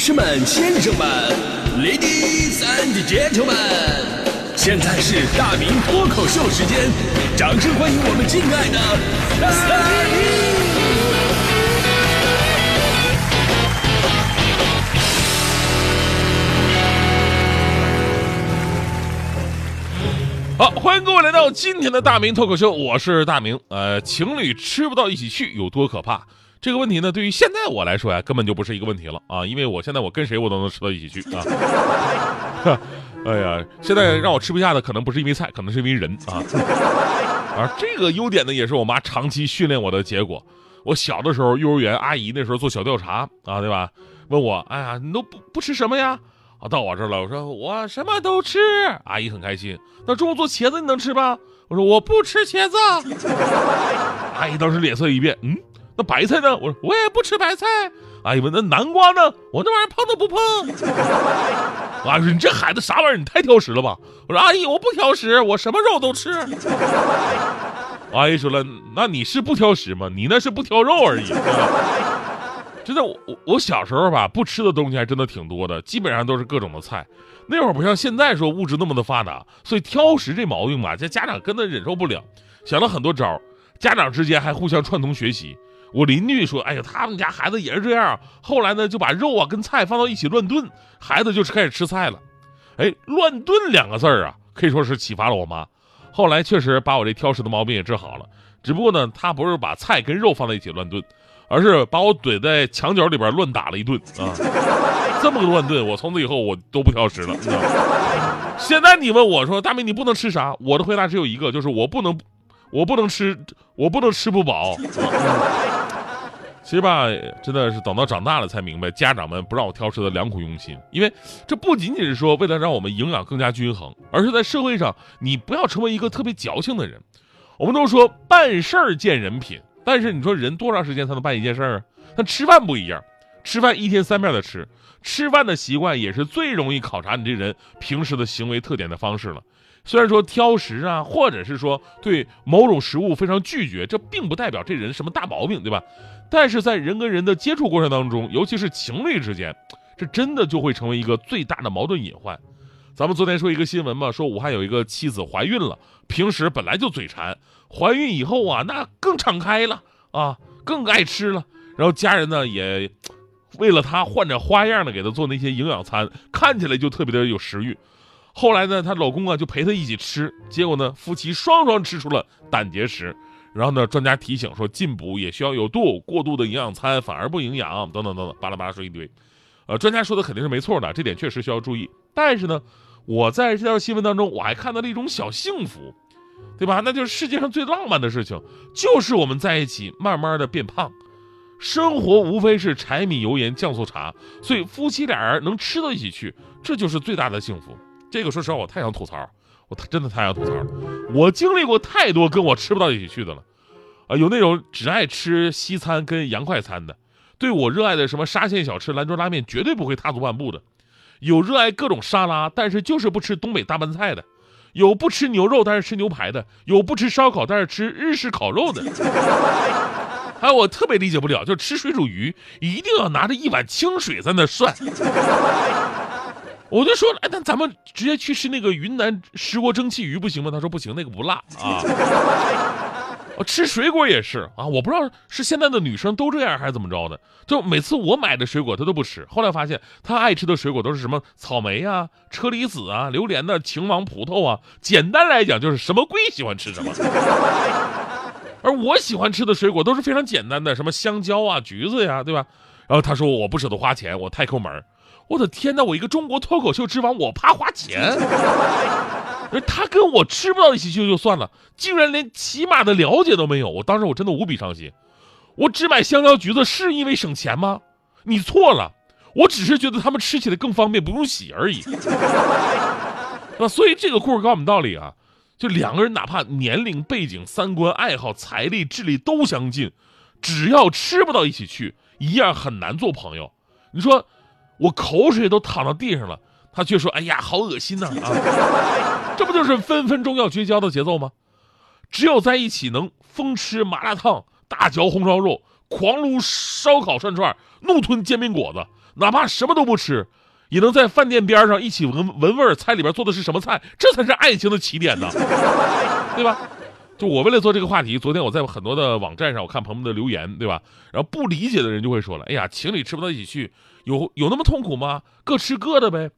士们、先生们，Ladies and Gentlemen，现在是大明脱口秀时间，掌声欢迎我们敬爱的大明！好，欢迎各位来到今天的大明脱口秀，我是大明。呃，情侣吃不到一起去有多可怕？这个问题呢，对于现在我来说呀，根本就不是一个问题了啊，因为我现在我跟谁我都能吃到一起去啊。哎呀，现在让我吃不下的可能不是因为菜，可能是因为人啊。而这个优点呢，也是我妈长期训练我的结果。我小的时候，幼儿园阿姨那时候做小调查啊，对吧？问我，哎呀，你都不不吃什么呀？啊，到我这儿了，我说我什么都吃。阿姨很开心。那中午做茄子你能吃吗？我说我不吃茄子。阿姨当时脸色一变，嗯。那白菜呢？我说我也不吃白菜。阿姨问那南瓜呢？我那玩意儿碰都不碰。阿姨说你这孩子啥玩意儿？你太挑食了吧？我说阿姨我不挑食，我什么肉都吃。阿姨说了，那你是不挑食吗？你那是不挑肉而已。真的，我我小时候吧，不吃的东西还真的挺多的，基本上都是各种的菜。那会儿不像现在说物质那么的发达，所以挑食这毛病吧，这家长根本忍受不了，想了很多招家长之间还互相串通学习。我邻居说：“哎呀，他们家孩子也是这样。后来呢，就把肉啊跟菜放到一起乱炖，孩子就开始吃菜了。哎，乱炖两个字儿啊，可以说是启发了我妈。后来确实把我这挑食的毛病也治好了。只不过呢，他不是把菜跟肉放在一起乱炖，而是把我怼在墙角里边乱打了一顿啊。这么个乱炖，我从此以后我都不挑食了。现在你问我说，大明你不能吃啥？我的回答只有一个，就是我不能，我不能吃，我不能吃不饱。”其实吧，真的是等到长大了才明白，家长们不让我挑食的良苦用心。因为这不仅仅是说为了让我们营养更加均衡，而是在社会上，你不要成为一个特别矫情的人。我们都说办事儿见人品，但是你说人多长时间才能办一件事儿啊？但吃饭不一样，吃饭一天三遍的吃，吃饭的习惯也是最容易考察你这人平时的行为特点的方式了。虽然说挑食啊，或者是说对某种食物非常拒绝，这并不代表这人什么大毛病，对吧？但是在人跟人的接触过程当中，尤其是情侣之间，这真的就会成为一个最大的矛盾隐患。咱们昨天说一个新闻嘛，说武汉有一个妻子怀孕了，平时本来就嘴馋，怀孕以后啊，那更敞开了啊，更爱吃了。然后家人呢也为了她换着花样的给她做那些营养餐，看起来就特别的有食欲。后来呢，她老公啊就陪她一起吃，结果呢，夫妻双双吃出了胆结石。然后呢，专家提醒说，进补也需要有度，过度的营养餐反而不营养，等等等等，巴拉巴拉说一堆。呃，专家说的肯定是没错的，这点确实需要注意。但是呢，我在这条新闻当中，我还看到了一种小幸福，对吧？那就是世界上最浪漫的事情，就是我们在一起慢慢的变胖。生活无非是柴米油盐酱醋茶，所以夫妻俩人能吃到一起去，这就是最大的幸福。这个说实话，我太想吐槽，我真的太想吐槽了。我经历过太多跟我吃不到一起去的了，啊，有那种只爱吃西餐跟洋快餐的，对我热爱的什么沙县小吃、兰州拉面绝对不会踏足半步的；有热爱各种沙拉，但是就是不吃东北大拌菜的；有不吃牛肉但是吃牛排的；有不吃烧烤但是吃日式烤肉的。还 有我特别理解不了，就吃水煮鱼一定要拿着一碗清水在那涮。我就说了，哎，那咱们直接去吃那个云南石锅蒸汽鱼不行吗？他说不行，那个不辣 啊。我吃水果也是啊，我不知道是现在的女生都这样还是怎么着的，就每次我买的水果她都不吃。后来发现她爱吃的水果都是什么草莓啊、车厘子啊、榴莲的晴王葡萄啊。简单来讲就是什么贵喜欢吃什么。而我喜欢吃的水果都是非常简单的，什么香蕉啊、橘子呀，对吧？然后他说我不舍得花钱，我太抠门我的天哪！我一个中国脱口秀之王，我怕花钱。他跟我吃不到一起去就算了，竟然连起码的了解都没有。我当时我真的无比伤心。我只买香蕉橘子是因为省钱吗？你错了，我只是觉得他们吃起来更方便，不用洗而已。那所以这个故事告诉我们道理啊，就两个人哪怕年龄、背景、三观、爱好、财力、智力都相近，只要吃不到一起去，一样很难做朋友。你说。我口水都淌到地上了，他却说：“哎呀，好恶心呐！”啊，这不就是分分钟要绝交的节奏吗？只有在一起能疯吃麻辣烫、大嚼红烧肉、狂撸烧烤串串，怒吞煎饼果子，哪怕什么都不吃，也能在饭店边上一起闻闻味儿菜里边做的是什么菜，这才是爱情的起点呢，对吧？就我为了做这个话题，昨天我在很多的网站上，我看朋友们的留言，对吧？然后不理解的人就会说了：“哎呀，情侣吃不到一起去，有有那么痛苦吗？各吃各的呗。”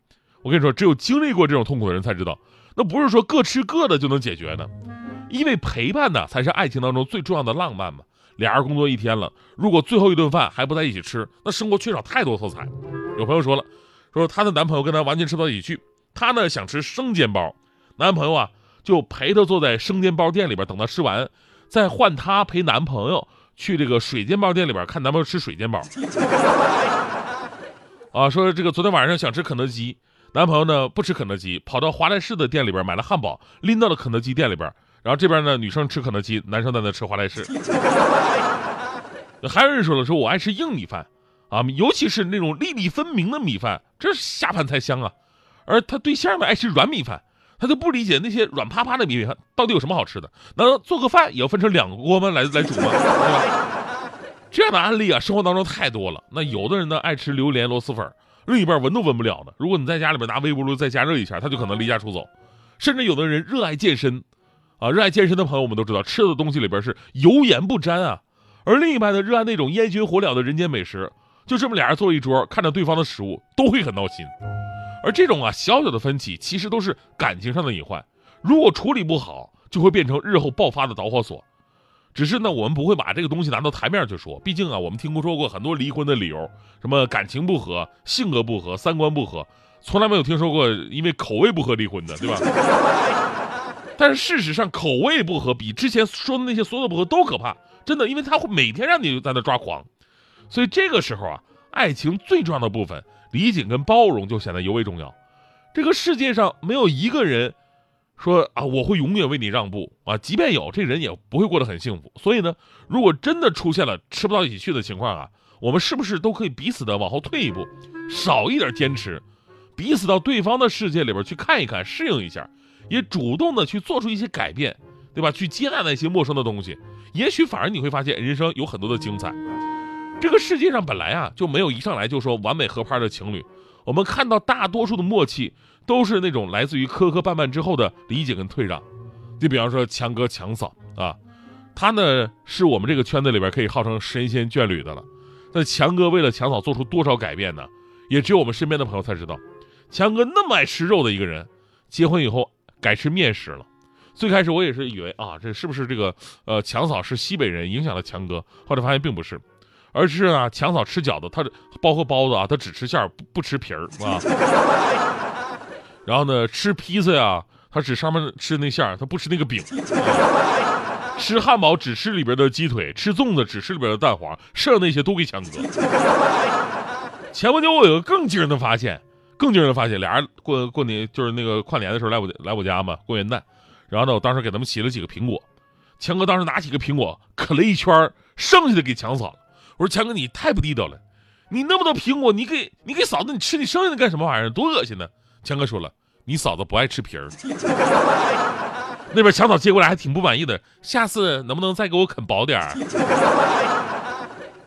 我跟你说，只有经历过这种痛苦的人才知道，那不是说各吃各的就能解决的，因为陪伴呢才是爱情当中最重要的浪漫嘛。俩人工作一天了，如果最后一顿饭还不在一起吃，那生活缺少太多色彩。有朋友说了，说她的男朋友跟她完全吃不到一起去，她呢想吃生煎包，男朋友啊。就陪她坐在生煎包店里边等她吃完，再换她陪男朋友去这个水煎包店里边看男朋友吃水煎包。啊，说这个昨天晚上想吃肯德基，男朋友呢不吃肯德基，跑到华莱士的店里边买了汉堡，拎到了肯德基店里边。然后这边呢女生吃肯德基，男生在那吃华莱士。还有人说了，说我爱吃硬米饭，啊，尤其是那种粒粒分明的米饭，这下饭才香啊。而他对象呢爱吃软米饭。他就不理解那些软趴趴的米饭到底有什么好吃的？难道做个饭也要分成两个锅吗？来来煮吗？对吧？这样的案例啊，生活当中太多了。那有的人呢爱吃榴莲螺蛳粉，另一半闻都闻不了的。如果你在家里边拿微波炉再加热一下，他就可能离家出走。甚至有的人热爱健身，啊，热爱健身的朋友我们都知道，吃的东西里边是油盐不沾啊。而另一半呢，热爱那种烟熏火燎的人间美食，就这么俩人坐一桌，看着对方的食物，都会很闹心。而这种啊小小的分歧，其实都是感情上的隐患。如果处理不好，就会变成日后爆发的导火索。只是呢，我们不会把这个东西拿到台面去说。毕竟啊，我们听说过很多离婚的理由，什么感情不合、性格不合、三观不合，从来没有听说过因为口味不合离婚的，对吧？但是事实上，口味不合比之前说的那些所有的不合都可怕，真的，因为他会每天让你在那抓狂。所以这个时候啊，爱情最重要的部分。理解跟包容就显得尤为重要。这个世界上没有一个人说啊，我会永远为你让步啊，即便有，这人也不会过得很幸福。所以呢，如果真的出现了吃不到一起去的情况啊，我们是不是都可以彼此的往后退一步，少一点坚持，彼此到对方的世界里边去看一看，适应一下，也主动的去做出一些改变，对吧？去接纳那些陌生的东西，也许反而你会发现人生有很多的精彩。这个世界上本来啊就没有一上来就说完美合拍的情侣，我们看到大多数的默契都是那种来自于磕磕绊绊之后的理解跟退让。就比方说强哥强嫂啊，他呢是我们这个圈子里边可以号称神仙眷侣的了。那强哥为了强嫂做出多少改变呢？也只有我们身边的朋友才知道。强哥那么爱吃肉的一个人，结婚以后改吃面食了。最开始我也是以为啊，这是不是这个呃强嫂是西北人影响了强哥？后来发现并不是。而是啊，强嫂吃饺子，她包括包子啊，她只吃馅儿，不吃皮儿啊。然后呢，吃披萨呀，她只上面吃那馅儿，她不吃那个饼。吃汉堡只吃里边的鸡腿，吃粽子只吃里边的蛋黄，剩下那些都给强哥。前不久我有个更惊人的发现，更惊人的发现，俩人过过年就是那个跨年的时候来我来我家嘛，过元旦。然后呢，我当时给他们洗了几个苹果，强哥当时拿起个苹果啃了一圈，剩下的给强嫂。我说强哥，你太不地道了，你那么多苹果，你给你给嫂子，你吃你剩下的干什么玩意儿？多恶心呢！强哥说了，你嫂子不爱吃皮儿。那边强嫂接过来还挺不满意的，下次能不能再给我啃薄点儿？